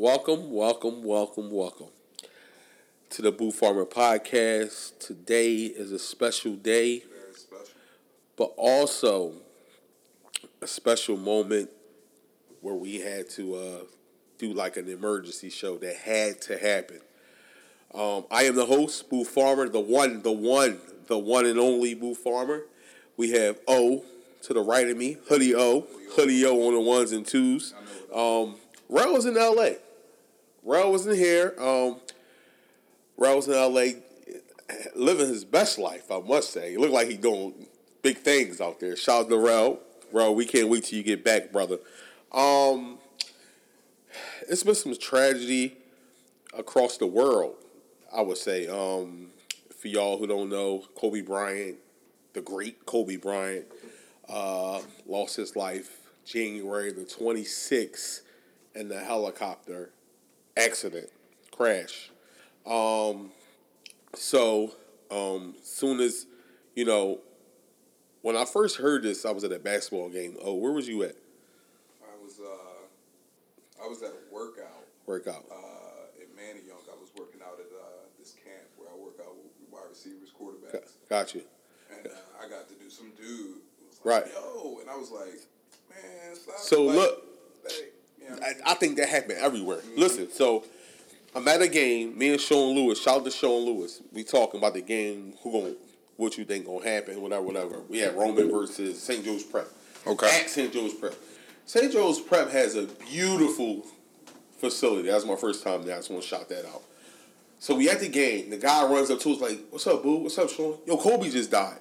Welcome, welcome, welcome, welcome to the Boo Farmer Podcast. Today is a special day, but also a special moment where we had to uh, do like an emergency show that had to happen. Um, I am the host, Boo Farmer, the one, the one, the one and only Boo Farmer. We have O to the right of me, Hoodie O, Hoodie O on the ones and twos. Um, in L.A. Rel was in here. Um, was in L.A. living his best life, I must say. He looked like he doing big things out there. Shout out to Rel. Rel, we can't wait till you get back, brother. Um, it's been some tragedy across the world, I would say. Um, for y'all who don't know, Kobe Bryant, the great Kobe Bryant, uh, lost his life January the 26th in the helicopter accident, crash. Um, so, um, soon as, you know, when I first heard this, I was at a basketball game. Oh, where was you at? I was uh, I was at a workout Workout. uh, Manny Young, I was working out at uh, this camp where I work out with wide receivers, quarterbacks, Got you. and uh, I got to do some dude. Like, Right. Yo, and I was like, man. Stop. So like, look, Hey, you know, I, I think that happened everywhere. Listen, so I'm at a game. Me and Sean Lewis. Shout out to Sean Lewis. We talking about the game. Who going? What you think gonna happen? Whatever, whatever. We had Roman versus St. Joe's Prep. Okay. At St. Joe's Prep. St. Joe's Prep has a beautiful facility. That was my first time there. I just want to shout that out. So we at the game. The guy runs up to us like, "What's up, boo? What's up, Sean? Yo, Kobe just died."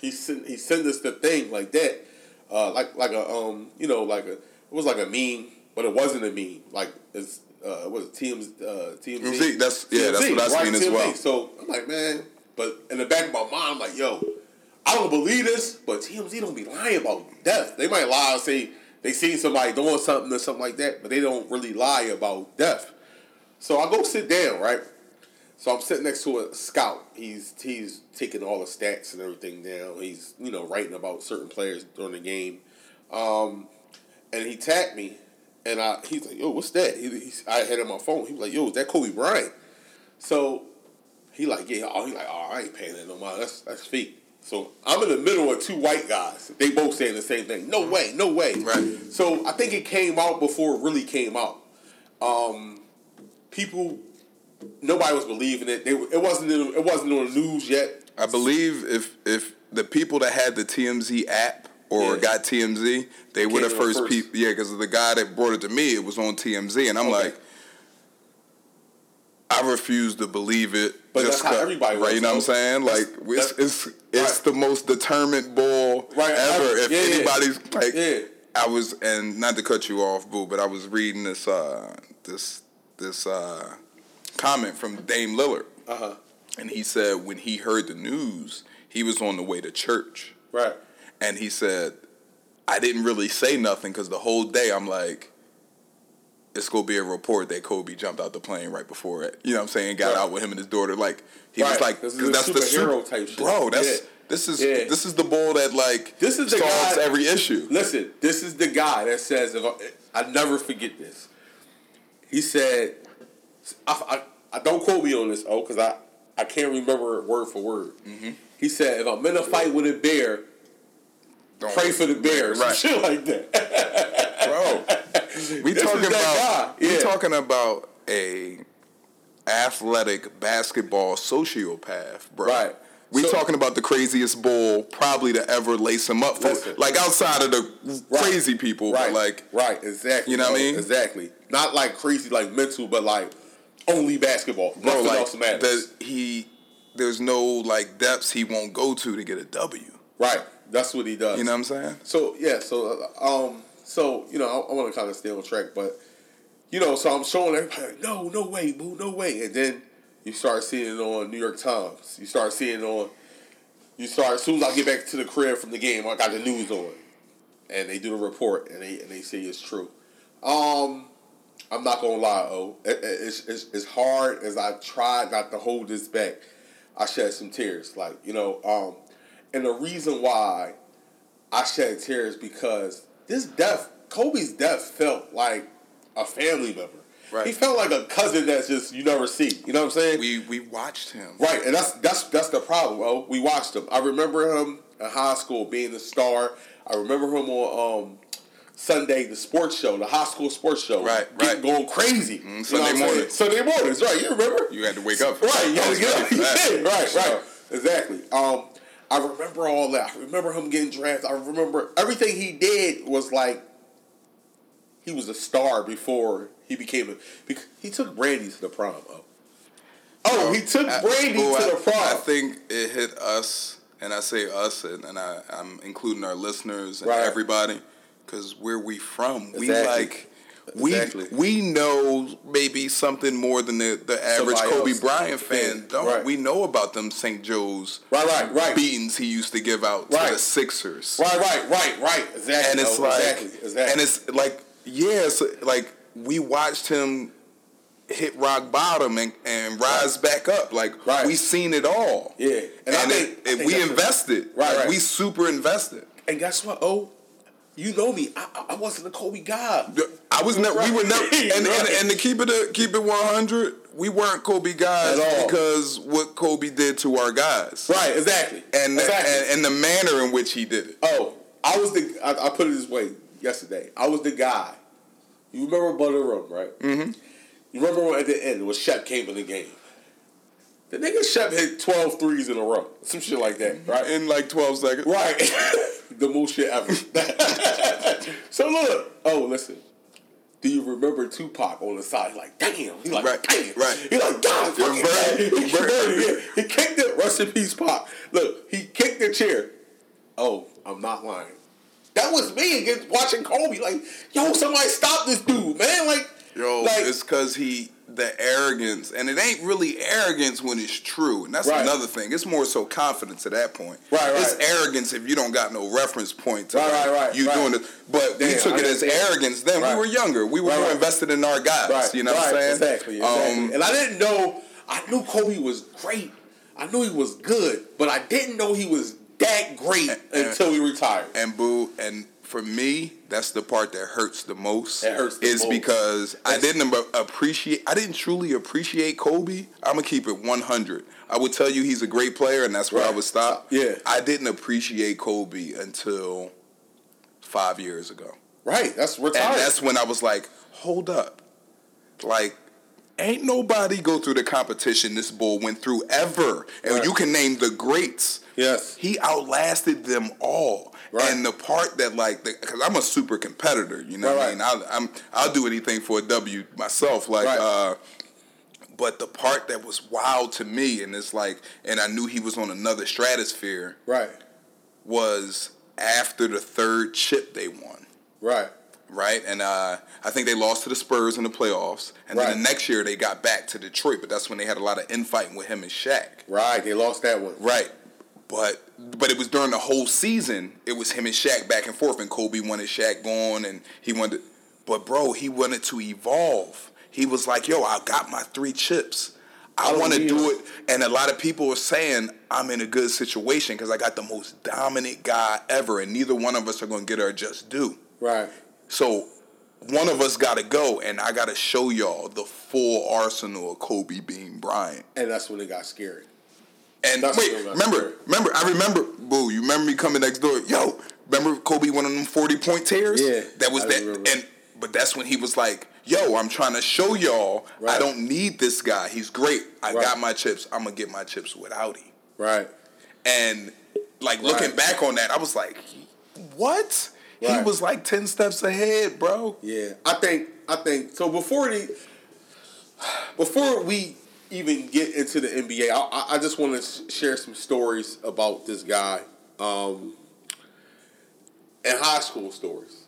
He sent he sent us the thing like that, uh, like like a um you know like a it was like a meme, but it wasn't a meme. Like it's uh what it TMZ uh, TMZ? TMZ, that's- yeah, that's what I seen as well. So I'm like, man, but in the back of my mind, I'm like, yo, I don't believe this, but TMZ don't be lying about death. They might lie and say they seen somebody doing something or something like that, but they don't really lie about death. So I go sit down, right? So I'm sitting next to a scout. He's he's taking all the stats and everything down. He's you know writing about certain players during the game, um, and he tapped me, and I he's like, "Yo, what's that?" He, he's, I had it on my phone. He was like, "Yo, is that Kobe Bryant?" So he like, "Yeah." Oh, he like, "Oh, I ain't paying that no mind. That's that's fake." So I'm in the middle of two white guys. They both saying the same thing. No way, no way. Right. So I think it came out before it really came out. Um, people, nobody was believing it. They, it wasn't in, it wasn't on the news yet. I believe if if the people that had the TMZ app or Yeah. got TMZ, they were the first first. people. Yeah, because the guy that brought it to me, it was on TMZ, and I'm Okay. like, I refuse to believe it. But that's how everybody right? You know what I'm saying? That's- Like it's that's- it's it's right. the most determined ball Right, ever. ever. If Yeah, yeah. anybody's like, Yeah. I was, and not to cut you off, boo, but I was reading this uh this this uh comment from Dame Lillard. Uh huh. And he said when he heard the news, he was on the way to church. Right. And he said, I didn't really say nothing because the whole day I'm like, it's going to be a report that Kobe jumped out the plane right before it. You know what I'm saying? Got Right. out with him and his daughter. Like, he Right. was like, This is that's the superhero super- type shit. Bro, that's, Yeah. this is Yeah. this is the ball that like This is the solves guy- every issue. Listen, this is the guy that says, if I, I never forget this. He said, I, I, I don't quote me on this, oh, because I, I can't remember it word for word. Mm-hmm. He said, if I'm in a fight with a bear, Don't- pray for the Bears, Right. shit like that. Bro, we talking about guy. we talking about a athletic basketball sociopath, bro. Right. We So- talking about the craziest bull probably to ever lace him up for, Listen. like outside of the Right. crazy people, right, but like right, exactly. You know what I mean? Exactly. Not like crazy, like mental, but like only basketball. bro, Nothing like else matters. the, he there's no like depths he won't go to to get a W. Right. That's what he does. You know what I'm saying? So yeah, so uh, um, so you know, I, I want to kind of stay on track, but you know, so I'm showing everybody, like, no, no way, boo, no way, and then you start seeing it on New York Times. You start seeing it on. You start as soon as I get back to the crib from the game, I got the news on, and they do the report, and they and they say it's true. Um, I'm not gonna lie, oh, it, it- it's, it's as hard as I tried not to hold this back. I shed some tears, like you know, um, and the reason why I shed tears because this death, Kobe's death, felt like a family member. Right. He felt like a cousin that's just you never see. You know what I'm saying? We we watched him. Right, and that's that's that's the problem. Well, we watched him. I remember him in high school being the star. I remember him on um, Sunday, the sports show, the high school sports show. Right, right. going crazy. Mm, Sunday morning. I'm saying? mornings. Sunday mornings, right? You remember? You had to wake up. Right, you had to get up. You Right, did. Right, Sure. right. Exactly. Um, I remember all that. I remember him getting drafted. I remember everything he did was like he was a star before he became a. He took Brandy to the prom. Oh, oh, he took I- Brandy well, to I- the prom. I think it hit us, and I say us, and, and I, I'm including our listeners and Right. everybody, because where we from, we like. We Exactly. we know maybe something more than the, the average Somebody Kobe else. Bryant fan Yeah, don't. right. We know about them St. Joe's Right, right, right. beatings he used to give out to the Sixers. Right, right, right, right. Exactly. and it's Oh, like, exactly, exactly. and it's like, yeah, it's like we watched him hit rock bottom and, and rise back up. Like Right. we seen it all. Yeah. and, And it, think- it- think we invested. Right, Like, right. We super invested. and guess what? Oh, you know me. I, I- I wasn't a Kobe guy. I was never. We were never. Right. And, and, Right. to keep it a, keep it one hundred, we weren't Kobe guys because what Kobe did to our guys, Right, exactly. and, exactly. and and the manner in which he did it. Oh, I was the. I, I put it this way yesterday. I was the guy. You remember Butter Room, right? Mm-hmm. You remember when at the end when Shep came in the game? The nigga Shep hit 12 threes in a row, some shit like that, right? In like twelve seconds. right, the most shit ever. so look, oh listen. Do you remember Tupac on the side? He like, damn. He's like, Right, damn. right. He like, God, fucking burning, He, you're kicked burning. it, yeah. he kicked it. Rest in peace, Pac. Look, he kicked the chair. Oh, I'm not lying. That was me against watching Kobe. Like, yo, somebody stop this dude, man. Like, Yo, like, it's because he the arrogance, and it ain't really arrogance when it's true, and that's Right. another thing. It's more so confidence at that point. Right, right. It's arrogance if you don't got no reference point to Right, like, right, right, you right. doing it. But we took I it as arrogance. Then Right. we were younger. We were more invested in our guys. You know what I'm saying? Exactly, exactly. Um, and I didn't know. I knew Kobe was great. I knew he was good, but I didn't know he was that great and- until he retired. and boo, and for me, that's the part that hurts the most. That hurts the is most. because I didn't appreciate. I didn't truly appreciate Kobe. I'm gonna keep it 100. I would tell you he's a great player, and that's where I would stop. Yeah. I didn't appreciate Kobe until five years ago, right, that's retired. and that's when I was like, hold up, like. Ain't nobody go through the competition this bull went through ever, and Right. you can name the greats. Yes, He outlasted them all. Right. And the part that like, because I'm a super competitor, you know what I Right, mean? I'll, I'm I'll do anything for a W myself. Like, Right. uh, but the part that was wild to me, and it's like, and I knew he was on another stratosphere, right, was after the third chip they won. right, Right, and uh, I think they lost to the Spurs in the playoffs, and then the next year they got back to Detroit, but that's when they had a lot of infighting with him and Shaq. right. They lost that one. Right. But but it was during the whole season. It was him and Shaq back and forth, and Kobe wanted Shaq gone, and he wanted. But bro, he wanted to evolve. He was like, "Yo, I got my three chips. I, oh, don't want to do it." And a lot of people are saying I'm in a good situation because I got the most dominant guy ever, and neither one of us are going to get our just due. Right, So one of us got to go, and I got to show y'all the full arsenal of Kobe being Bryant. and that's when it got scary. And That's wait, remember, remember, I remember, boo, you remember me coming next door? Yo, remember Kobe one of them 40 point tears? Yeah, That was I that. remember. And But that's when he was like, yo, I'm trying to show y'all I don't need this guy. He's great. I Right. got my chips. I'm going to get my chips without him. Right, And like looking Right. back on that, I was like, what? He was like 10 steps ahead, bro. yeah. I think, I think so. Before the, before we even get into the NBA, I, I- I just want to share some stories about this guy, um, and high school stories.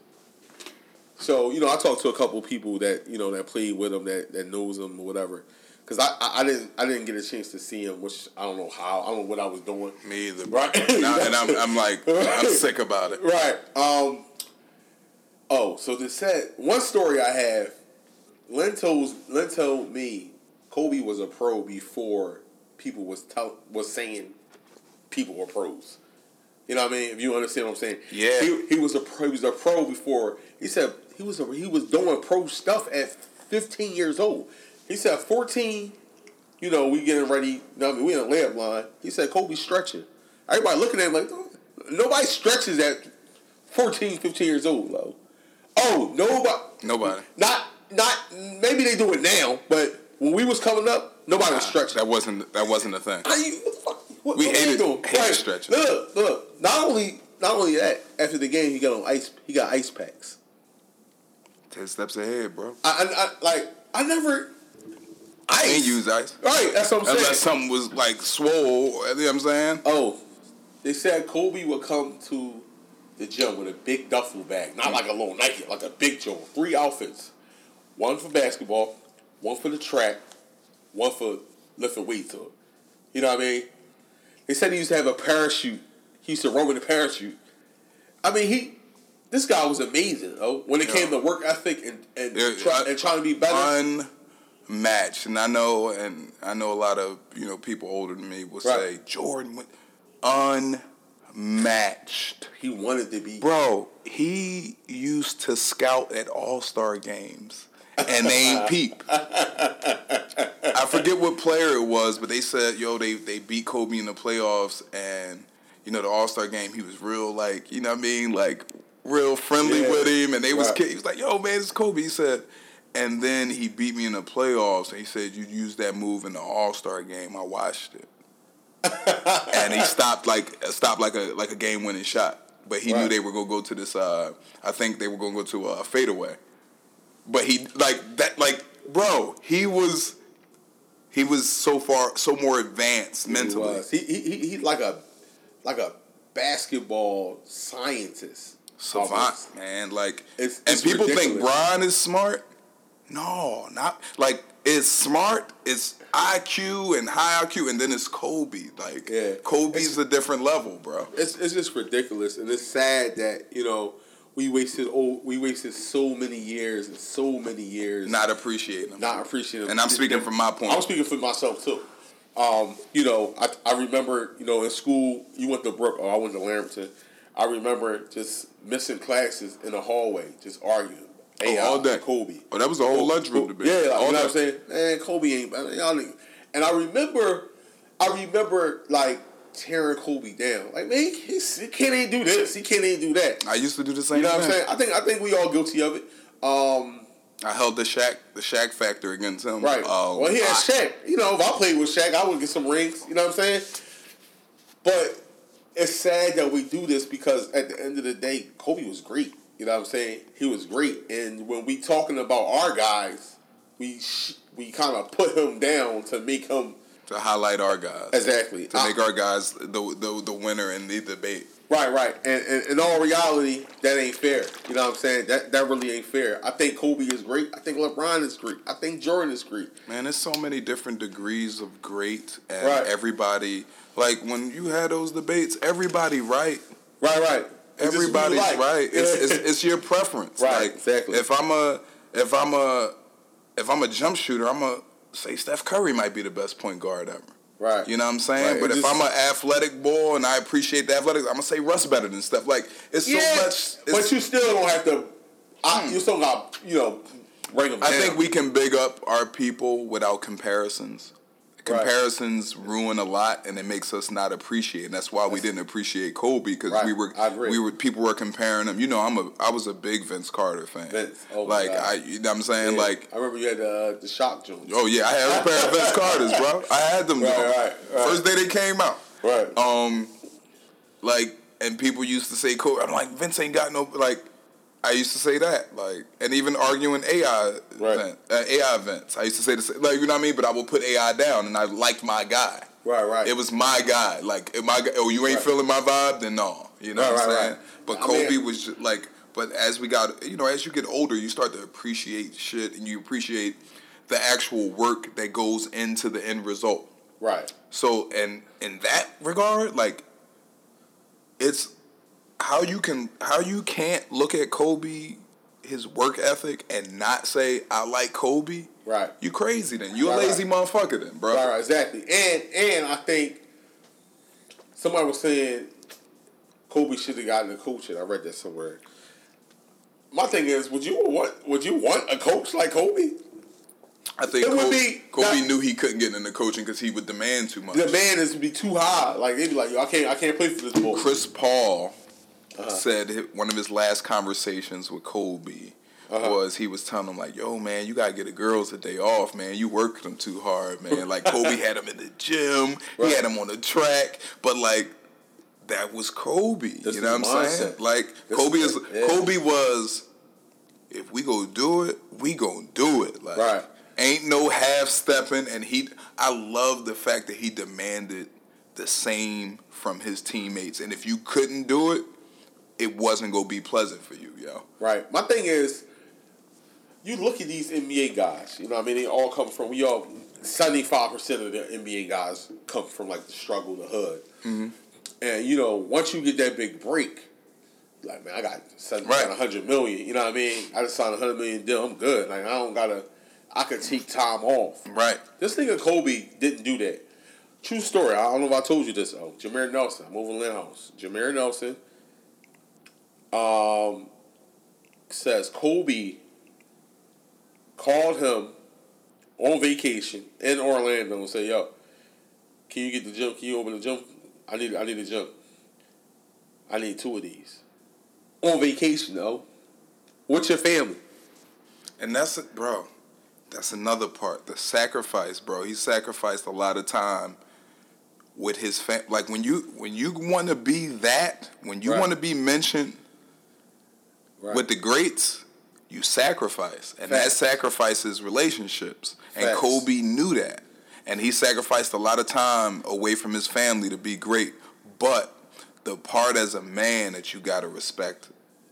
So you know, I talked to a couple people that you know that played with him, that, that knows him or whatever. Because I, I I didn't I didn't get a chance to see him, which I don't know how I don't know what I was doing. Me either. Right. And, I, I'm, I'm like, I'm sick about it. Right. Um. Oh, so this said one story I have. Len told Len told me Kobe was a pro before people was tell, was saying people were pros. You know what I mean? If you understand what I'm saying. Yeah. He, he was a pro. He was a pro before. He said he was a, he was doing pro stuff at 15 years old. He said 14, you know, we getting ready. You know I mean, we in a layup line. He said Kobe stretching. Everybody looking at him like, "Oh, nobody stretches at 14, 15 years old, though. Oh, nobody. Nobody. Not, not. Maybe they do it now, but when we was coming up, nobody was stretching. That wasn't that wasn't a thing. You? What? We what hated- hated stretching. Look, look. Not only, not only that. After the game, he got on ice. He got ice packs. Ten steps ahead, bro. I, I, I like. I never. Ice. Ain't use ice. Right. That's what I'm saying. Unless something was like swole, you know what I'm saying? Oh, they said Kobe would come to the gym with a big duffel bag, not hmm. like a little Nike, like a big Joe. Three outfits, one for basketball, one for the track, one for lifting weights. Up. You know what I mean? They said he used to have a parachute. He used to run with a parachute. I mean, he. This guy was amazing. Oh, when it Yeah. came to work ethic and and, Yeah, try, and trying to be better. Unmatched. And I know and I know a lot of, you know, people older than me will say, Jordan went unmatched. he wanted to be. Bro, he used to scout at all star games and they ain't peep. I forget what player it was, but they said, yo, they, they beat Kobe in the playoffs and, you know, the all star game, he was real, like, you know what I mean? Like, real friendly Yeah. with him. And they was, Right. kid- he was like, yo, man, it's Kobe. He said, and then he beat me in the playoffs and he said, you used that move in the all star game. I watched it. and he stopped like stopped like a like a game winning shot. But he knew they were gonna go to this. Uh, I think they were gonna go to a fadeaway. But he like that like bro. He was he was so far so more advanced He mentally. was. He, he, he, he's like a like a basketball scientist. Savant almost. man. Like It's- and it's people think. Brian is smart. No, not like it's smart. It's IQ and high IQ, and then it's Kobe. Like Yeah. Kobe's a different level, bro. It's it's just ridiculous, and it's sad that you know we wasted oh we wasted so many years and so many years Not appreciating him. not appreciating. them. And I'm speaking from my point. I'm speaking for myself too. Um, you know, I, I remember, you know, in school, you went to Brook or I went to Lamberton. I remember just missing classes in the hallway, just arguing. Hey, all day. Kobe. Oh, that was the whole lunchroom debate. Yeah, like, All you know what I'm saying? Man, Kobe ain't. Y'all niggas. And I remember, I remember like tearing Kobe down. Like, man, he, he can't even do this. He can't even do that. I used to do the same thing. You know what I'm saying? I think I think we all guilty of it. Um, I held the Shaq the Shaq factor against him. Right. Um, well, he had Shaq. You know, if I played with Shaq, I would get some rings. You know what I'm saying? But it's sad that we do this because at the end of the day, Kobe was great. You know what I'm saying? He was great. And when we talking about our guys, we sh- we kind of put him down to make him to highlight our guys. exactly To I- make our guys the, the the winner in the debate. Right, right. And, and in all reality, that ain't fair. You know what I'm saying? That that really ain't fair. I think Kobe is great. I think LeBron is great. I think Jordan is great. Man, there's so many different degrees of great, and Right. everybody like when you had those debates, everybody right. Right, right. It's just who you Everybody's like. right. It's, it's it's your preference. Right, Like, exactly. If I'm a if I'm a if I'm a jump shooter, I'm a say Steph Curry might be the best point guard ever. right. You know what I'm saying? Right, But it if just- I'm an athletic boy and I appreciate the athletics, I'm gonna say Russ better than Steph. Like it's yeah, so much. It's, but you still don't have to. I, hmm. You still got you know bring them. I down. think we can big up our people without comparisons. Right. Comparisons ruin a lot, and it makes us not appreciate. And that's why we didn't appreciate Kobe because Right. we were we were people were comparing him. You know, I'm a I was a big Vince Carter fan. Vince, oh like. I, you know what I'm saying? Yeah. Like I remember you had the the Shox joints. oh yeah, I had a pair of Vince Carters, bro. I had them. Right, though. right, right. First day they came out. Right. Um, like, and people used to say, "Kobe." I'm like, Vince ain't got no like. I used to say that, like, and even arguing AI Right. event, uh, AI events. I used to say the same, like, you know what I mean. But I would put AI down, and I liked my guy. right, right. It was my guy. Like, my guy, oh, you ain't Right. feeling my vibe, then no. You know Right, what I'm right, saying? But I Kobe mean- was just like. But as we got, you know, as you get older, you start to appreciate shit, and you appreciate the actual work that goes into the end result. right. So, and in that regard, like, it's how you can how you can't look at Kobe, his work ethic, and not say I like Kobe. Right. You crazy then? You a lazy right. motherfucker then, bro. Right, right, exactly. And and I think somebody was saying Kobe should have gotten a coach, and I read that somewhere. My thing is, would you want would you want a coach like Kobe? I think it would Kobe, be Kobe not- knew he couldn't get into coaching because he would demand too much. the man is be too high. Like they'd be like, Yo, I can't, I can't play for this bull. Chris Paul Uh-huh. said one of his last conversations with Kobe Uh-huh. was he was telling him like, "Yo, man, you gotta get the girls a day off, man. You work them too hard, man." Like Kobe had him in the gym, Right. he had him on the track, but like that was Kobe. This you know what I'm saying? Like This Kobe is- is yeah. Kobe was. If we go do it, we gonna do it. Like, Right. Ain't no half stepping, and he. I love the fact that he demanded the same from his teammates, and if you couldn't do it, it wasn't gonna be pleasant for you, yo. Right. My thing is, you look at these NBA guys. You know, what I mean, they all come from. We all seventy five percent of the NBA guys come from like the struggle, the hood. Mm-hmm. And you know, once you get that big break, like man, I got seven, Right. hundred million. You know what I mean? I just signed a hundred million deal. I'm good. Like I don't gotta. I could take time off. Right. This nigga Kobe didn't do that. True story. I don't know if I told you this. Oh, Jameer Nelson. I'm over Lynn House. Jameer Nelson. Um, says Kobe called him on vacation in Orlando and said, "Yo, can you get the gym? Can you open the gym? I need. I need a gym. I need two of these on vacation though. What's your family? And that's it, bro. That's another part. The sacrifice, bro. He sacrificed a lot of time with his fam. Like when you when you want to be that, when you Right. want to be mentioned with the greats, you sacrifice, and that sacrifices relationships. And Kobe knew that, and he sacrificed a lot of time away from his family to be great. But the part as a man that you got to respect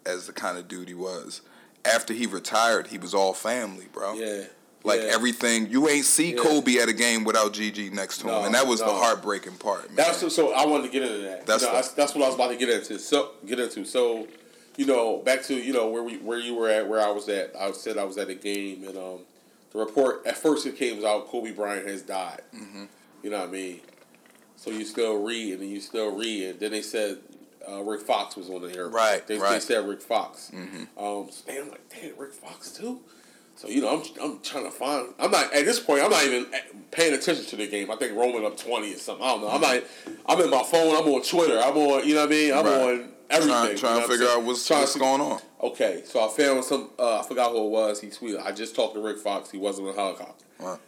as the kind of dude he was. After he retired, he was all family, bro. yeah, Like yeah. everything, you ain't see Yeah. Kobe at a game without Gigi next to him, No, and that was the heartbreaking part. Man. That's so. I wanted to get into that. That's you know, what- that's, that's what I was about to get into. So get into. So, you know, back to you know where we where you were at, where I was at. I said I was at a game, and um, the report at first it came out Kobe Bryant has died. Mm-hmm. You know what I mean? So you still read, and then you still read, and then they said uh, Rick Fox was on the air. Right, They, they said Rick Fox. Mm-hmm. Um, so, damn, I'm like damn, Rick Fox too. So you know, I'm I'm trying to find. I'm not at this point. I'm not even paying attention to the game. I think Roman up twenty or something. I don't know. I'm not. I'm in my phone. I'm on Twitter. I'm on. You know what I mean? I'm Right. on everything. trying, you trying know to figure out what's, Trying to going on. Okay, so I found some. Uh, I forgot who it was. He tweeted. I just talked to Rick Fox. He wasn't on a helicopter. Right.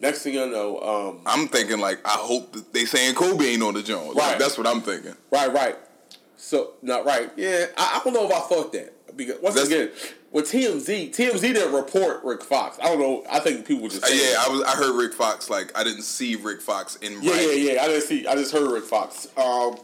Next thing I know, um, I'm thinking like I hope that they saying Kobe ain't on the joint. Like, Right. that's what I'm thinking. Right, right. So not right. Yeah, I, I don't know if I thought that because once That's- again, with TMZ, TMZ didn't report Rick Fox. I don't know. I think people just Uh, saying yeah, I was. I heard Rick Fox. Like I didn't see Rick Fox in yeah, writing. yeah, yeah. I didn't see. I just heard Rick Fox. Um,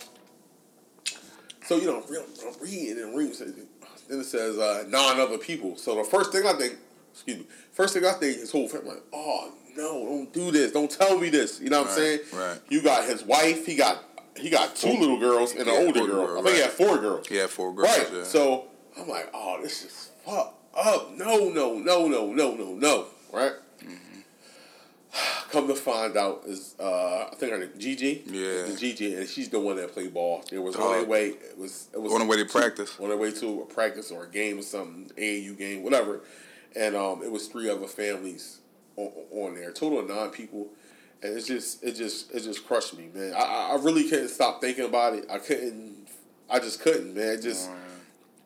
so you know, I'm, reading and reading. Then it says uh, nine other people. So the first thing I think, excuse me, first thing I think his whole family. Like, oh no, don't do this. Don't tell me this. You know what I'm saying? right. You got his wife. He got he got two little girls and Yeah, an older girl. girl, I think he had four girls. He had four girls. Right. Yeah. So I'm like, oh, this is fucked up. No, no, no, no, no, no, no. Right. Come to find out is uh, I think her name Gigi. Yeah. The Gigi, and she's the one that played ball. It was on Dog. their way. It was it was On their way to practice. On their way to a practice or a game or something, AAU game, whatever. And um, it was three other families on, on there. Total of nine people. And it's just it just it just crushed me, man. I, I I really couldn't stop thinking about it. I couldn't. I just couldn't, man. It just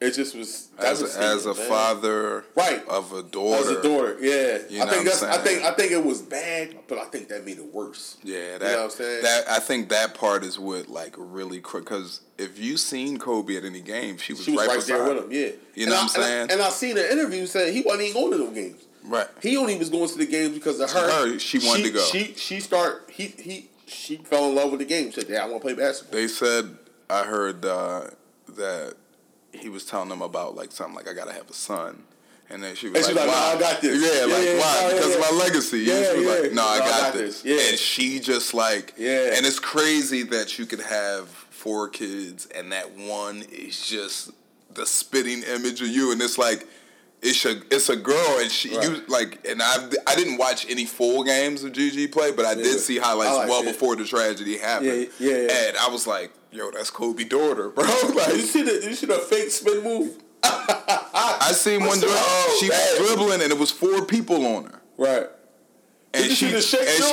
it just was as a, as a man. father, Right. of a daughter, As a daughter, yeah. You I think that's. I think. I think it was bad, but I think that made it worse. Yeah, that know what I'm saying? that I think that part is what like really because if you seen Kobe at any game, she was, She was right, right, there with him. Yeah. You And know I- what I'm saying? And I, and I seen an interview saying he wasn't even going to them games. Right. He only was going to the games because of her. Her, she wanted to go. She she start he he she fell in love with the game. Said, "Yeah, I want to play basketball." They said I heard uh, that he was telling them about like something like I gotta have a son. And then she was And she like, was like, "Why?" "No, I got this." Yeah, Yeah, like yeah, why? yeah, because of my legacy. Yeah, and she was yeah. like, no, I got, this. Yeah. And she just like, Yeah. And it's crazy that you could have four kids and that one is just the spitting image of you, and it's like. It's a it's a girl and she you like and I I didn't watch any full games of Gigi play but I did see highlights like well it. before the tragedy happened yeah, yeah. and I was like yo that's Kobe daughter bro you like see the Did you see the fake spin move? I seen one dribble. oh, she was dribbling and it was four people on her. Right. and you she, see the shake and,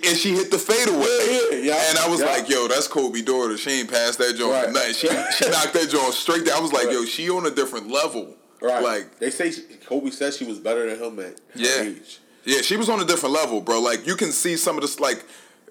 she and, she hit the fadeaway. Yeah, yeah. And I was Yeah. like, yo, that's Kobe daughter. She ain't passed that joint Right. nothing. She she knocked that joint straight down. I was like, Right. yo, she on a different level. Right. Like, they say, she, Kobe said she was better than him at her Yeah. age. yeah, she was on a different level, bro. Like, you can see some of this, like,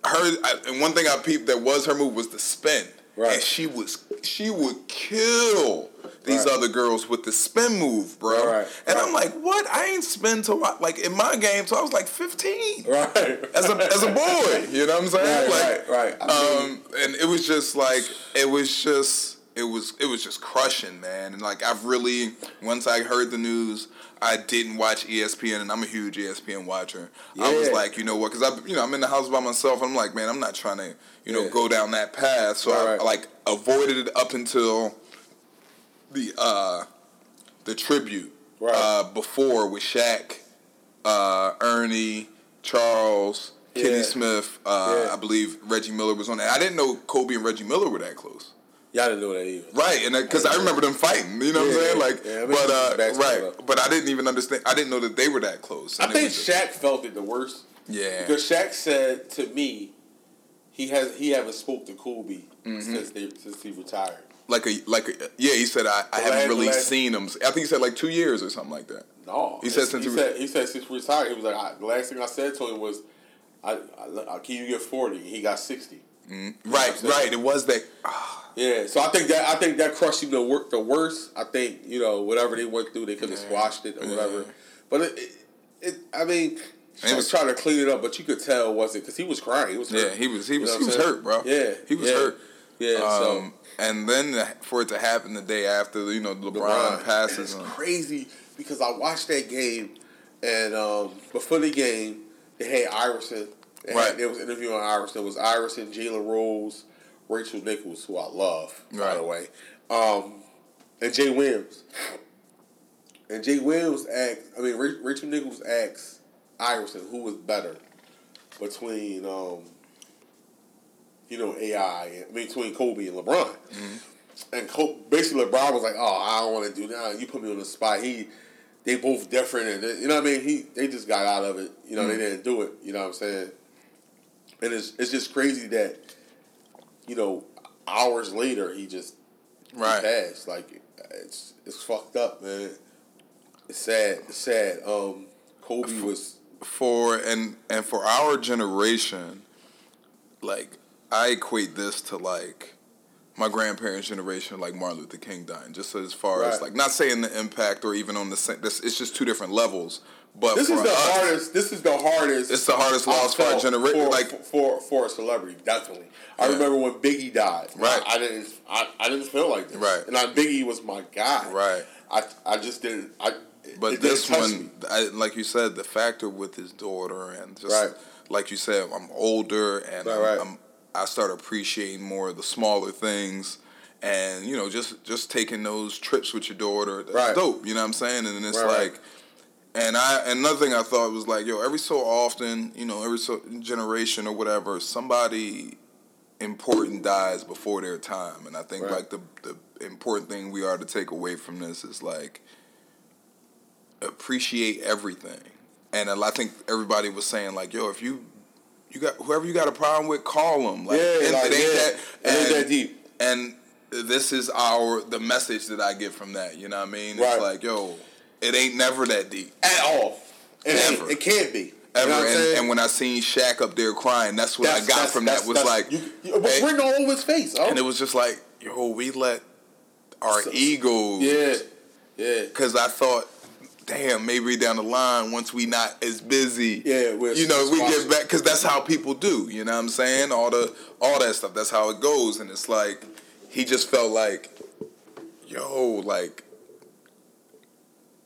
her, I, and one thing I peeped that was her move was the spin. Right. And she was, she would kill these Right. other girls with the spin move, bro. Right, And. I'm like, what? I ain't spin till, I, like, in my game, till I was like 15. Right. As a, as a boy, you know what I'm saying? Right, like, right, right. Um, and it was just like, it was just, it was, it was just crushing, man. And like, I've really, once I heard the news, I didn't watch ESPN, and I'm a huge ESPN watcher. I was like, you know what? Because I, you know, I'm in the house by myself. And I'm like, man, I'm not trying to, you know, Yeah. go down that path. So I Right, right. like avoided it up until the uh the tribute Right. uh before with Shaq, uh, Ernie, Charles, Kenny Yeah. Smith. Uh, Yeah. I believe Reggie Miller was on that. I didn't know Kobe and Reggie Miller were that close. Y'all didn't know that either. Right, and because I remember them fighting, you know what I'm saying? Like, Yeah, I mean, but uh, right, but I didn't even understand. I didn't know that they were that close. I think just- Shaq felt it the worst. Yeah, Because Shaq said to me, he has he haven't spoke to Kobe Mm-hmm. since they since he retired. like a like a yeah. He said I, I The haven't last- really last- seen him. I think he said like two years or something like that. No, He said since he, he- said he said since retired, he was like I, the last thing I said to him was, I, I, I can you get forty? He got sixty. Right, I'm saying? right. It was that. ah, Yeah, so I think that I think that crushed him the wor- the worst. I think you know whatever they went through, they could have squashed it or whatever. Yeah. But it, it, it I mean, it was- trying to clean it up, but you could tell wasn't because he was crying. He was hurt. Yeah, he was- he You was- know he was hurt, bro. Yeah, He was yeah. hurt. Yeah, so Um, and then for it to happen the day after, you know, LeBron, LeBron. passes And him. Crazy because I watched that game, and um, before the game, they had Iverson. They had, Right. There was interviewing Iverson. There was Iris and Jalen Rose, Rachel Nichols, who I love, by the way, um, and Jay Williams. And Jay Williams asked, I mean, Rachel Nichols asked Iverson who was better between, um, you know, AI, and, I mean, between Kobe and LeBron. And Kobe, basically, LeBron was like, "Oh, I don't want to do that. You put me on the spot." He, they both different, and they- you know what I mean. He, they just got out of it. You know, they didn't do it. You know what I'm saying? And it's it's just crazy that, you know, hours later he just he Right. passed. Like it's it's fucked up, man. It's sad. It's sad. Um, Kobe was for and and for our generation, like I equate this to like my grandparents' generation, like Martin Luther King dying. Just as far as like not saying the impact or even on the same. This it's just two different levels. But this for is the us, hardest. This is the hardest. It's the hardest loss for a generation, like- for for a celebrity, definitely. I remember when Biggie died. Right. I, I didn't. I, I didn't feel like this. Right. And I, Biggie was my guy. Right. I I just didn't. I. But this one. I, like you said, the factor with his daughter and just Right. like you said, I'm older and Right, I'm, right. I'm, I start appreciating more of the smaller things, and you know, just just taking those trips with your daughter, that's Right. dope. You know what I'm saying? And it's right. like, and I and another thing I thought was like, yo, every so often, you know, every so generation or whatever, somebody important dies before their time, and I think Right. like the the important thing we are to take away from this is like appreciate everything. And I think everybody was saying like, yo, if you you got whoever you got a problem with, call them. Like, Yeah, it, like, it ain't yeah. that. It ain't and- that deep. And this is our the message that I get from that. You know what I mean? It's Right. like, yo, it ain't never that deep. at all. It. Ever. it can't be. Ever. You know and, and when I seen Shaq up there crying, that's what I got that's- from that's- that was that's- like, you, you, written all over his face. Oh. and it was just like, yo, we let our So- egos yeah, yeah. because I thought, damn, maybe down the line once we not as busy, Yeah, we're you know, we get back because that's how people do. You know what I'm saying? All the all that stuff. That's how it goes, and it's like he just felt like, yo, like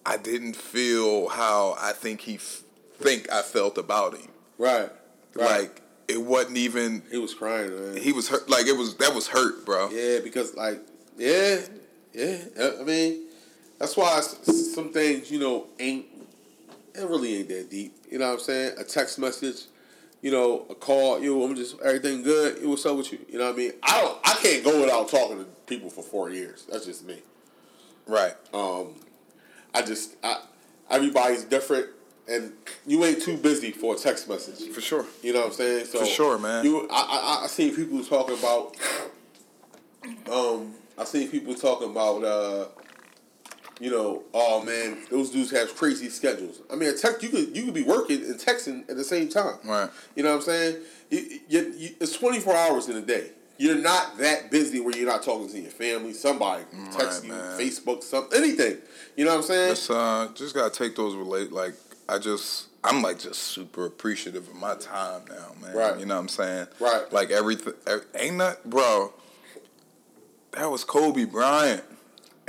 I didn't feel how I think he f- think I felt about him. Right, right. Like it wasn't even. he was crying, man. He was hurt. Like it was that was hurt, bro. Yeah, because like, yeah, yeah. I mean, that's why some things you know ain't. It really ain't that deep. You know what I'm saying? A text message, you know, a call. You, I'm just everything good. Yo, what's up with you? You know what I mean? I don't. I can't go without talking to people for four years. That's just me. Right. Um, I just, I, everybody's different, and you ain't too busy for a text message. For sure. You know what I'm saying? So For sure, man. You, I, I, I seen people talking about. Um, I seen people talking about. Uh, you know, oh man, those dudes have crazy schedules. I mean, a tech, you could you could be working and texting at the same time. Right. You know what I'm saying? You, you, you, it's 24 hours in a day. You're not that busy where you're not talking to your family, somebody text you, man. Facebook, something, anything. You know what I'm saying? It's uh, just gotta take those relate. Like I just, I'm like just super appreciative of my time now, man. Right. You know what I'm saying? Right. Like everything, ain't that, bro? That was Kobe Bryant.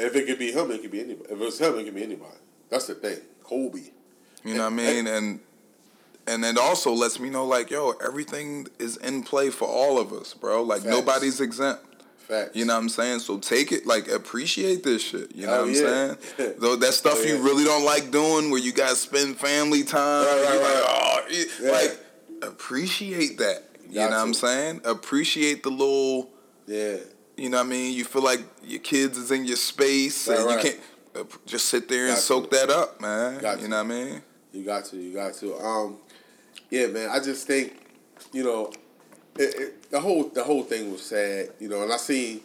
And if it could be him, it could be anybody. If it was him, it could be anybody. That's the thing. Kobe. You know what I mean? And and it also lets me know, like, yo, everything is in play for all of us, bro. Like Facts. nobody's exempt. Facts. You know what I'm saying? So take it, like, appreciate this shit. You know Oh, what I'm yeah. saying? Though that stuff Oh, you really don't like doing, where you guys spend family time, Right, right, right. like, oh, Yeah. like, appreciate that. You Got know what I'm saying? Appreciate the little, Yeah. You know what I mean? You feel like your kids is in your space, Right, and right. you can't uh, just sit there and Got soak to. that up, man. Got you to. know what I mean? You got to. You got to. Um, yeah, man. I just think, you know, it, it, the whole the whole thing was sad. You know, and I seen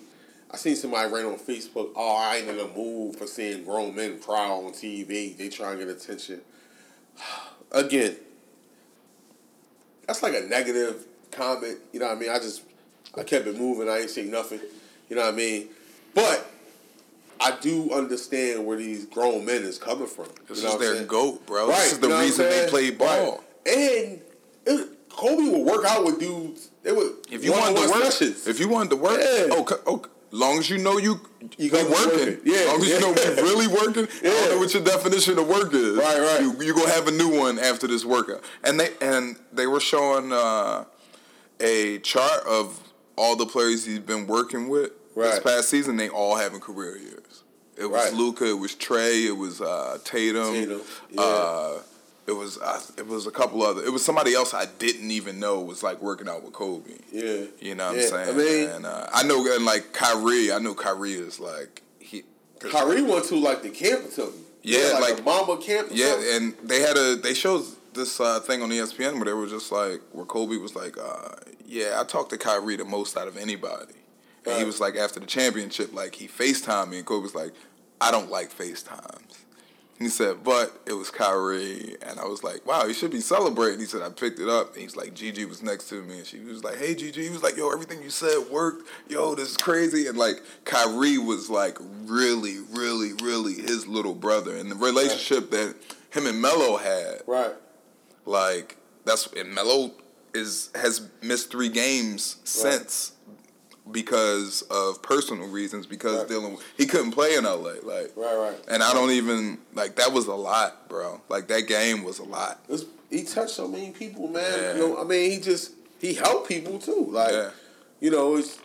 I seen somebody write on Facebook, "Oh, I ain't in the mood for seeing grown men cry on TV. They try and get attention." Again, that's like a negative comment. You know what I mean? I just I kept it moving. I ain't saying nothing. You know what I mean? But I do understand where these grown men is coming from. This is their saying? goat, bro. Right, This is the you know reason they play ball. Right. And it, Kobe would work out with dudes. They would If you wanted to work, sessions. if you wanted to work, Yeah. okay, okay. Long as you know you You you working, working. Yeah, Long as yeah. you know you really working. I Yeah. don't know what your definition of work is. Right, right. You you gonna have a new one after this workout. And they and they were showing uh, a chart of all the players he's been working with this past season. They all having career years. It was Right. Luka. It was Trae. It was uh, Tatum. Tatum, yeah. Uh, it was uh, it was a couple other. It was somebody else I didn't even know was like working out with Kobe. yeah, You know what Yeah, I'm saying? I mean, and uh, I know, and like Kyrie, I know Kyrie is like he. Kyrie went to like the camp or something. Yeah, like, like- Mamba camp. Yeah, and they had a they showed this uh, thing on ESPN where they were just like where Kobe was like, uh, "Yeah, I talked to Kyrie the most out of anybody," and he was like after the championship, like he Facetime me, and Kobe was like, "I don't like Facetimes." He said, but it was Kyrie, and I was like, "Wow, you should be celebrating." He said, "I picked it up." And he's like, "Gigi was next to me, and she was like, hey, Gigi." He was like, "Yo, everything you said worked. Yo, this is crazy." And like, Kyrie was like, really, really, really his little brother, and the relationship that him and Melo had, right. like, that's and Melo is has missed three games since because of personal reasons because Right. dealing with, he couldn't play in LA like Right, right. and I don't even like that was a lot, bro. Like that game was a lot. It's, he touched so many people, man. Yeah. You know, I mean, he just he helped people too. Like, Yeah. you know, it's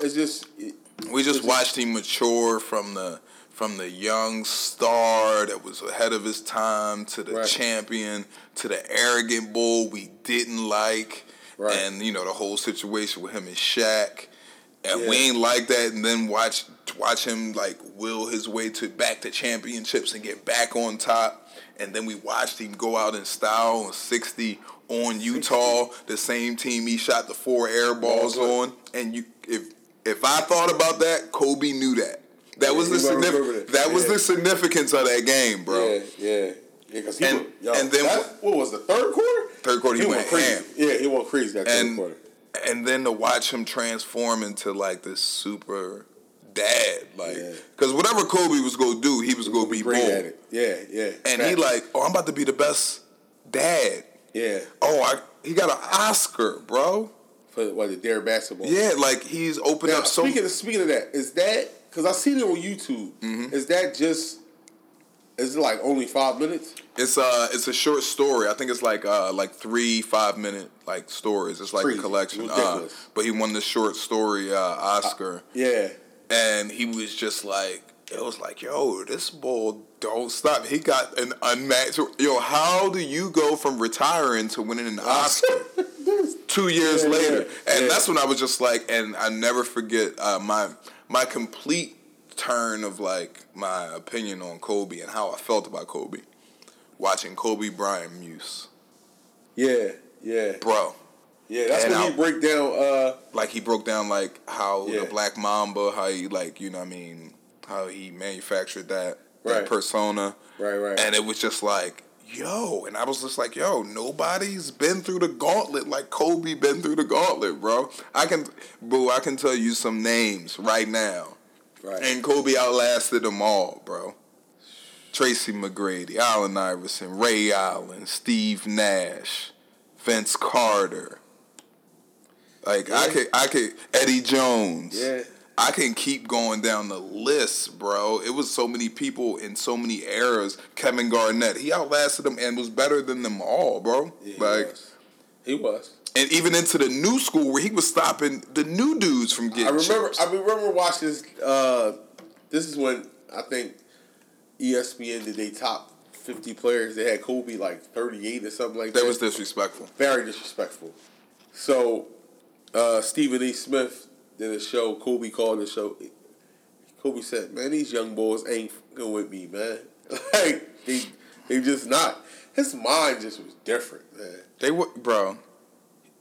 it's just it, We just It's- watched him mature from the from the young star that was ahead of his time to the Right. champion to the arrogant bull we didn't like, Right. and you know the whole situation with him and Shaq. And we ain't like that, and then watch watch him like will his way to back to championships and get back on top. And then we watched him go out in style on sixty on Utah, the same team he shot the four air Balls on. And you, if if I thought about that, Kobe knew that. That Yeah, was the he significance. That was Yeah. the significance of that game, bro. yeah, yeah. Yeah, cause he And- went, and then- that- what was the third quarter? Third quarter, he went crazy. ham. Yeah, he went crazy that And- third quarter. and then to watch him transform into like this super dad, like, Yeah. because whatever Kobe was gonna do, he was gonna be great bold. at it. Yeah, yeah. And he like, oh, I'm about to be the best dad. yeah Oh, I, he got an Oscar, bro. for what the Dear Basketball. Yeah, like he's opened Now up so. speaking of speaking of that, is that because I seen it on YouTube? Mm-hmm. Is that just? Is it like only five minutes? It's uh, it's a short story. I think it's like uh, like three five minute like stories. It's like Crazy. a collection. Uh, but he won the short story uh, Oscar. Yeah, and he was just like it was like yo this bull don't stop he got an unmatched yo how do you go from retiring to winning an oscar two years Yeah, later yeah, and yeah. that's when i was just like and i never forget uh, my my complete turn of like my opinion on kobe and how i felt about kobe watching Kobe Bryant muse, Yeah, yeah, bro. yeah. That's And when he break down. Uh, Like he broke down like how Yeah. the Black Mamba, how he like you know what I mean, how he manufactured that, that Right. persona, right, right. and it was just like yo, and I was just like yo, nobody's been through the gauntlet like Kobe been through the gauntlet, bro. I can, boo, I can tell you some names right now. right. And Kobe outlasted them all, bro. Tracy McGrady, Allen Iverson, Ray Allen, Steve Nash, Vince Carter. Like I could, I could Eddie Jones. yeah, I can keep going down the list, bro. It was so many people in so many eras. Kevin Garnett, he outlasted them and was better than them all, bro. yeah he like, was. He was. and even into the new school where he was stopping the new dudes from getting. I remember. chips. I remember watching this. Uh, this is when I think E ESPN did they top fifty players. They had Kobe like thirty eight or something like that. that was disrespectful. very disrespectful. So uh, Stephen A. Smith did a show. Kobe called the show. Kobe said, "Man, these young boys ain't fucking with me, man. like they, they just not." His mind just was different, man. They were, bro.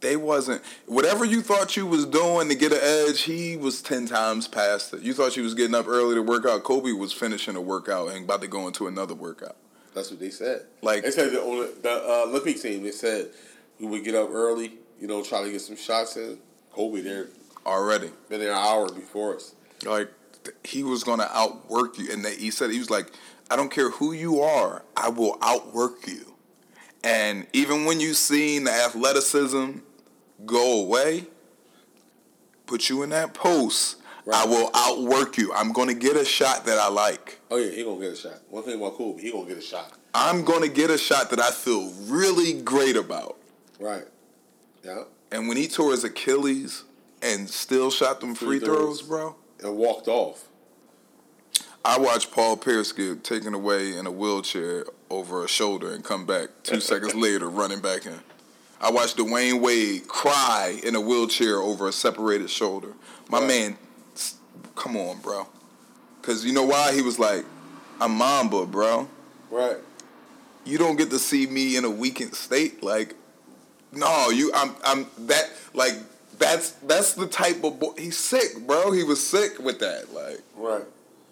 They wasn't whatever you thought you was doing to get an edge. He was ten times past it. You thought you was getting up early to work out. Kobe was finishing a workout and about to go into another workout. That's what they said. Like- they said the, the uh, Olympic team, they said we would get up early, you know, try to get some shots in. Kobe there Already, been there an hour before us. like he was gonna outwork you, and that he said he was like, "I don't care who you are, I will outwork you." And even when you seen the athleticism go away, put you in that post. I will outwork you. I'm gonna get a shot that I like. Oh yeah, he gonna get a shot. One thing about Kobe, he gonna get a shot. I'm gonna get a shot that I feel really great about. Right. Yeah. And when he tore his Achilles and still shot them free, Free throws, throws. bro. And walked off. I watched Paul Pierce get taken away in a wheelchair over a shoulder and come back two seconds later running back in. I watched Dwyane Wade cry in a wheelchair over a separated shoulder. My Right. man, come on, bro. Cause you know why? He was like, I'm Mamba, bro. Right. you don't get to see me in a weakened state. Like, no, you, I'm, I'm that, like, that's that's the type of boy. He's sick, bro. He was sick with that, like, Right.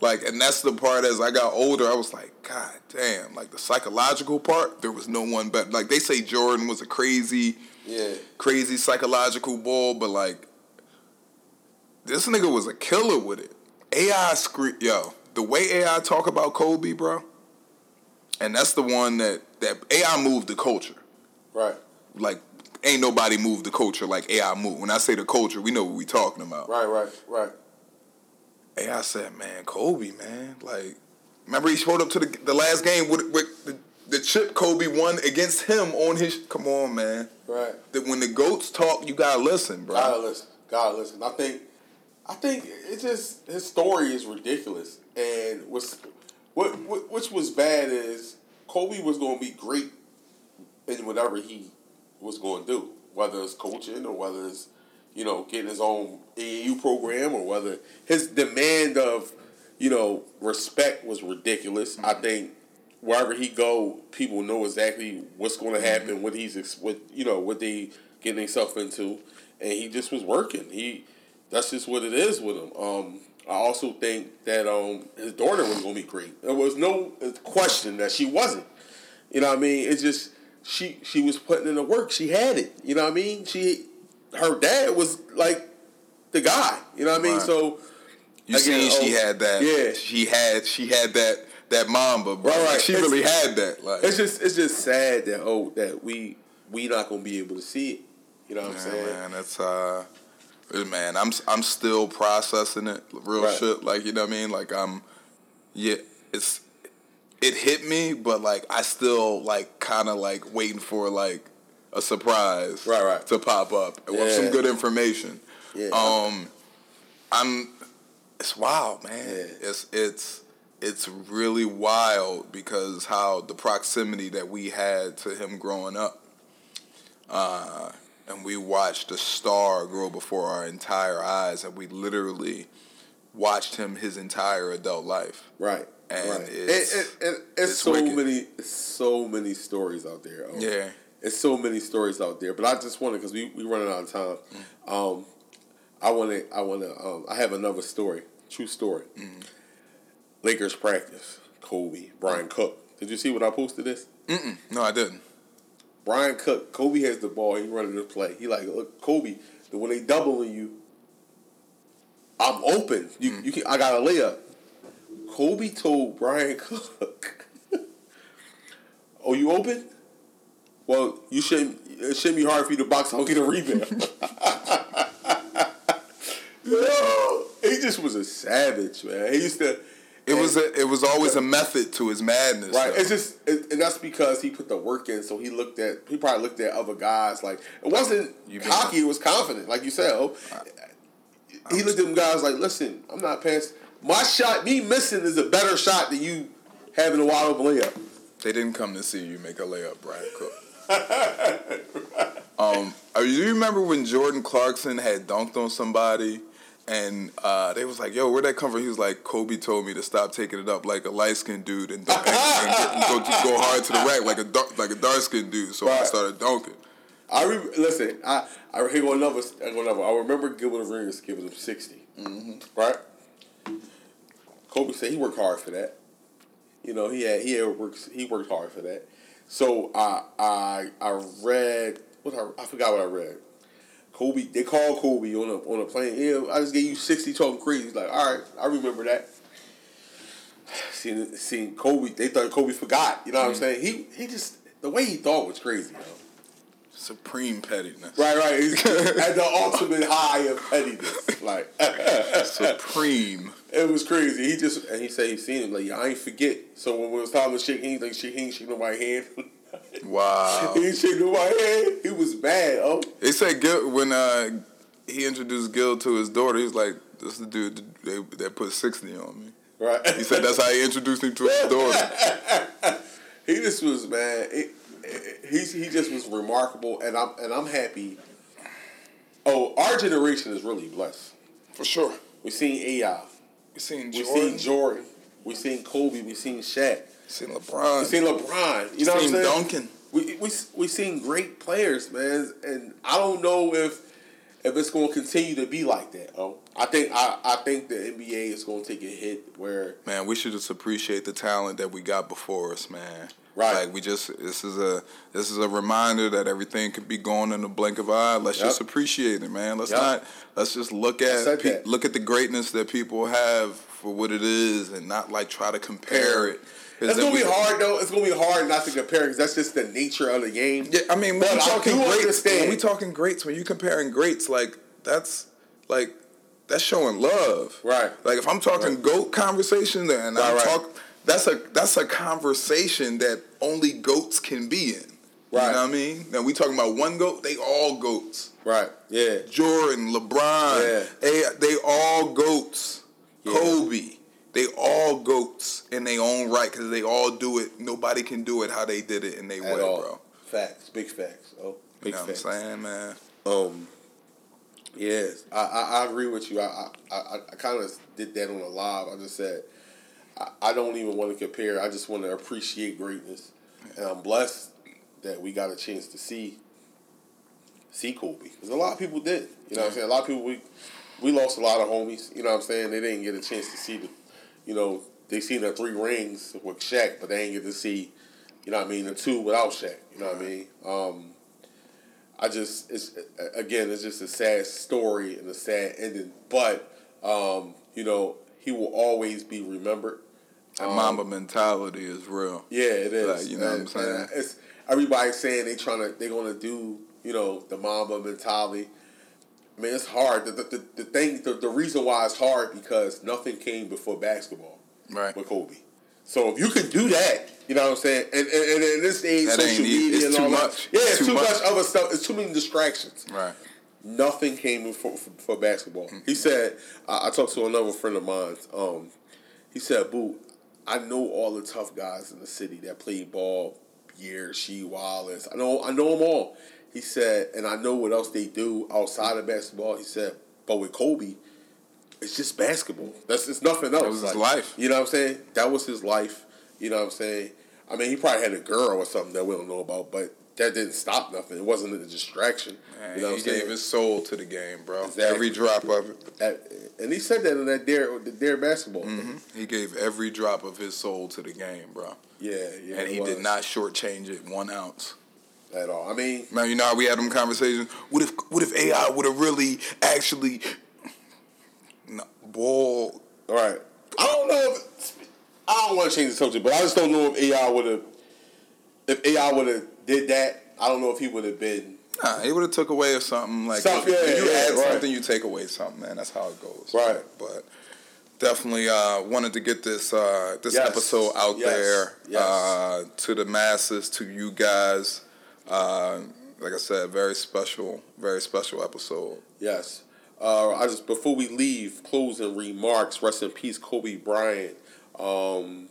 like, and that's the part. As I got older, I was like, God damn, like the psychological part. There was no one better. Like they say, Jordan was a crazy, Yeah. crazy psychological bull, but like, this nigga was a killer with it. AI scream, yo, the way AI talk about Kobe, bro, and that's the one that that AI moved the culture. Right. Like, ain't nobody moved the culture like AI moved. When I say the culture, we know what we talking about. Right. Right. Right. AI said, man, Kobe, man, like, remember he showed up to the the last game with, with the, the chip Kobe won against him on his. Come on, man. Right. That when the goats talk, you gotta listen, bro. Gotta listen. Gotta listen. I think. I think it's just his story is ridiculous, and what's what, what which was bad is Kobe was going to be great in whatever he was going to do, whether it's coaching or whether it's you know getting his own AAU program or whether his demand of you know respect was ridiculous. I think wherever he go, people know exactly what's going to happen, what he's what you know what they getting themselves into, and he just was working. He that's just what it is with him. Um, I also think that um, his daughter was going to be great. There was no question that she wasn't. You know what I mean? It's just she she was putting in the work. She had it. You know what I mean? She her dad was like the guy. You know what I mean? Right. So You Again, seen she oh, had that? yeah. She had she had that that Mamba, bro. Right, Like, she It's- really had that. Like, it's just it's just sad that oh that we we not gonna be able to see it. You know what I'm saying? man, that's uh, man, I'm I'm still processing it, real Right. shit. Like you know what I mean? Like I'm, yeah, it's it hit me, but like I still like kind of like waiting for like a surprise, Right, right. to pop up with Yeah. some good information. Yeah. Um, I'm, it's wild, man. Yeah. It's it's it's really wild because how the proximity that we had to him growing up uh, and we watched a star grow before our entire eyes, and we literally watched him his entire adult life. Right. And Right. it's, and, and, and it's, it's so wicked. many, so many stories out there. oh. yeah. it's so many stories out there. But I just wanted because we we running out of time. Mm. Um, I want to. I want to. Um, I have another story. True story. Mm. Lakers practice. Kobe, Brian Cook. Did you see what I posted this? Mm-mm. No, I didn't. Brian Cook. Kobe has the ball. He running the play. He like, look, Kobe. When they doubling you, I'm open. You, Mm. you can. I got a layup. Kobe told Brian Cook, "Oh, you open? Well, you shouldn't. It shouldn't be hard for you to box out get a rebound." Yo, he just was a savage, man. He used to. It was a, it was always a method to his madness. Right, though. it's just, it, and that's because he put the work in. So he looked at, he probably looked at other guys like it wasn't You cocky. It was confident, like you said. Oh, he looked at them guys like, listen, I'm not past my shot. Me missing is a better shot than you having a wide open layup. They didn't come to see you make a layup, Brian Cook. um, uh, you remember when Jordan Clarkson had dunked on somebody, and uh, they was like, "Yo, where'd that come from?" He was like, "Kobe told me to stop taking it up like a light skinned dude and, dunk, and, and go, go hard to the rack like a dark, like a dark skinned dude." So I started dunking. I re- listen. I I here go another. I go another. I remember Gilbert Arenas giving him 60 Right. Kobe said he worked hard for that. You know he had he had works he worked hard for that. So I I I read what I, I forgot what I read. Kobe they called Kobe on a on a plane. Yeah, I just gave you sixty talking crazy. He's like, all right, I remember that. Seen seen Kobe. They thought Kobe forgot. You know what I'm mm-hmm. saying? He he just the way he thought was crazy. Know? Supreme pettiness. Right, right. At the ultimate high of pettiness. Like Supreme. it was crazy. He just and he said he seen him like I ain't forget. So when we was time to shake hands, like shake hands, shake nobody's hand. Wow. he shake nobody's hand. He was bad. Oh, They said Gil, when uh, he introduced Gil to his daughter, he was like, "This is the dude that, they, that put sixty on me." right. He said that's how he introduced him to his daughter. he just was man. It, he's he just was remarkable, and I'm and I'm happy. Oh, our generation is really blessed. For sure. we've seen AI. we've seen Jordan. We Jordan. seen Jordan. we've seen Kobe. we've seen Shaq. seen LeBron. we've seen LeBron. You know seen what I'm saying? Duncan. We we we seen great players, man, and I don't know if if it's going to continue to be like that. Oh, I think I, I think the NBA is going to take a hit where Man, we should just appreciate the talent that we got before us, man. Right. Like we just this is a this is a reminder that everything could be gone in the blink of an eye. Let's Yep. just appreciate it, man. Let's Yep. not let's just look at pe- look at the greatness that people have for what it is and not like try to compare it. it's to be hard though. It's to be hard not to compare because that's just the nature of the game. Yeah, I mean, when we talking greats, understand. when we talking greats, when you comparing greats, like that's like that's showing love, Right. Like if I'm talking Right. goat conversation, then Right, I'm right. talk that's a that's a conversation that only goats can be in. You Right. know what I mean? Now we talking about one goat, they all goats. Right? Yeah. Jordan, LeBron, Yeah. they they all goats. Yeah. Kobe, they all goats in their own right because they all do it. Nobody can do it how they did it in their At way, all. bro. Facts. Big facts. Oh, You big know what I'm saying, man? Um, yes, I, I, I agree with you. I I, I, I kind of did that on a live. I just said I, don't even want to compare. I just want to appreciate greatness, and I'm blessed that we got a chance to see see Kobe because a lot of people did. You know what I'm saying? A lot of people we we lost a lot of homies. You know what I'm saying? They didn't get a chance to see the, you know, they seen the three rings with Shaq, but they didn't get to see, you know what I mean, the two without Shaq. You know what I mean? Um, I just it's again it's just a sad story and a sad ending, but um, you know he will always be remembered. That Mamba mentality is real. Yeah, it is. Like, you know what I'm saying? It's everybody saying they trying to they're gonna do you know the Mamba mentality. I mean, it's hard. The, the, the, the thing, the, the reason why it's hard because nothing came before basketball Right. with Kobe. So if you could do that, you know what I'm saying, and, and, and in this age, That social media it's and too all much. that, yeah, It's too too much. much. other stuff. It's too many distractions. Right. Nothing came before for, for basketball. Mm-hmm. He said, I, I talked to another friend of mine. Um, he said, "Boo, I know all the tough guys in the city that played ball. Pierre, She, Wallace. I know, I know them all." He said, and I know what else they do outside of basketball. He said, but with Kobe, it's just basketball. That's it's nothing else. That was his life. You know what I'm saying? That was his life. You know what I'm saying? I mean, he probably had a girl or something that we don't know about, but that didn't stop nothing. It wasn't a distraction. Man, you know what he I'm saying? gave his soul to the game, bro. Exactly. Every drop of it. And he said that in that dare the Dear Basketball. Mm-hmm. He gave every drop of his soul to the game, bro. Yeah, yeah. and he was. did not shortchange it one ounce. at all. I mean, Man, you know how we had them conversations. What if what if AI would have really actually no, boy all right. I don't know if I don't want to change the subject, but I just don't know if AI would have if AI would have did that. I don't know if he would have been. Nah, he would have took away something like Something, when yeah, you yeah, add right. something, you take away something, man. That's how it goes. Right. But definitely uh, wanted to get this uh, this Yes. episode out Yes. there Yes. uh, to the masses, to you guys. Uh, like I said, very special, very special episode. Yes. Uh, I just before we leave, closing remarks. Rest in peace, Kobe Bryant. Um,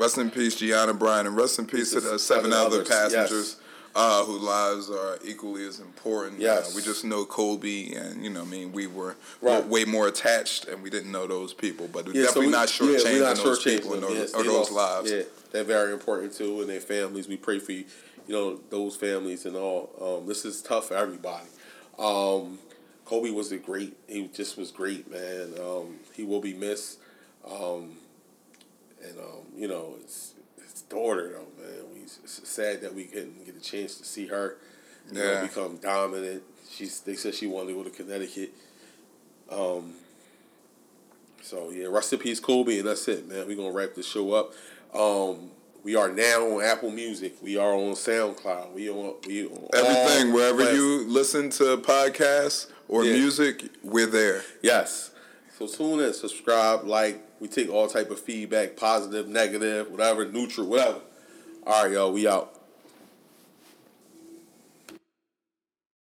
Rest in peace, Gianna Bryant, and rest in peace to the Seven other passengers uh, whose lives are equally as important. Yes. Uh, we just know Kobe, and you know, I mean, we were Right. way more attached, and we didn't know those people, but we're yeah, so definitely we- not yeah, shortchanging not those people and those, Yes, or those lost- lives. Yeah, they're very important too, and their families. We pray for you, you know those families and all. Um, this is tough for everybody. Um, Kobe was a great. He just was great, man. Um, he will be missed. Um, and um, you know, it's his daughter though, man. We, it's sad that we couldn't get a chance to see her. You know, Yeah. become dominant. She's. They said she wanted to go to Connecticut. Um. So yeah, rest in peace, Kobe, and that's it, man. We're gonna wrap the show up. Um, we are now on Apple Music. We are on SoundCloud. We on we on Everything, wherever you listen to podcasts or Yeah. music, we're there. Yes. So tune in, subscribe, like. We take all type of feedback, positive, negative, whatever, neutral, whatever. All right, y'all. We out.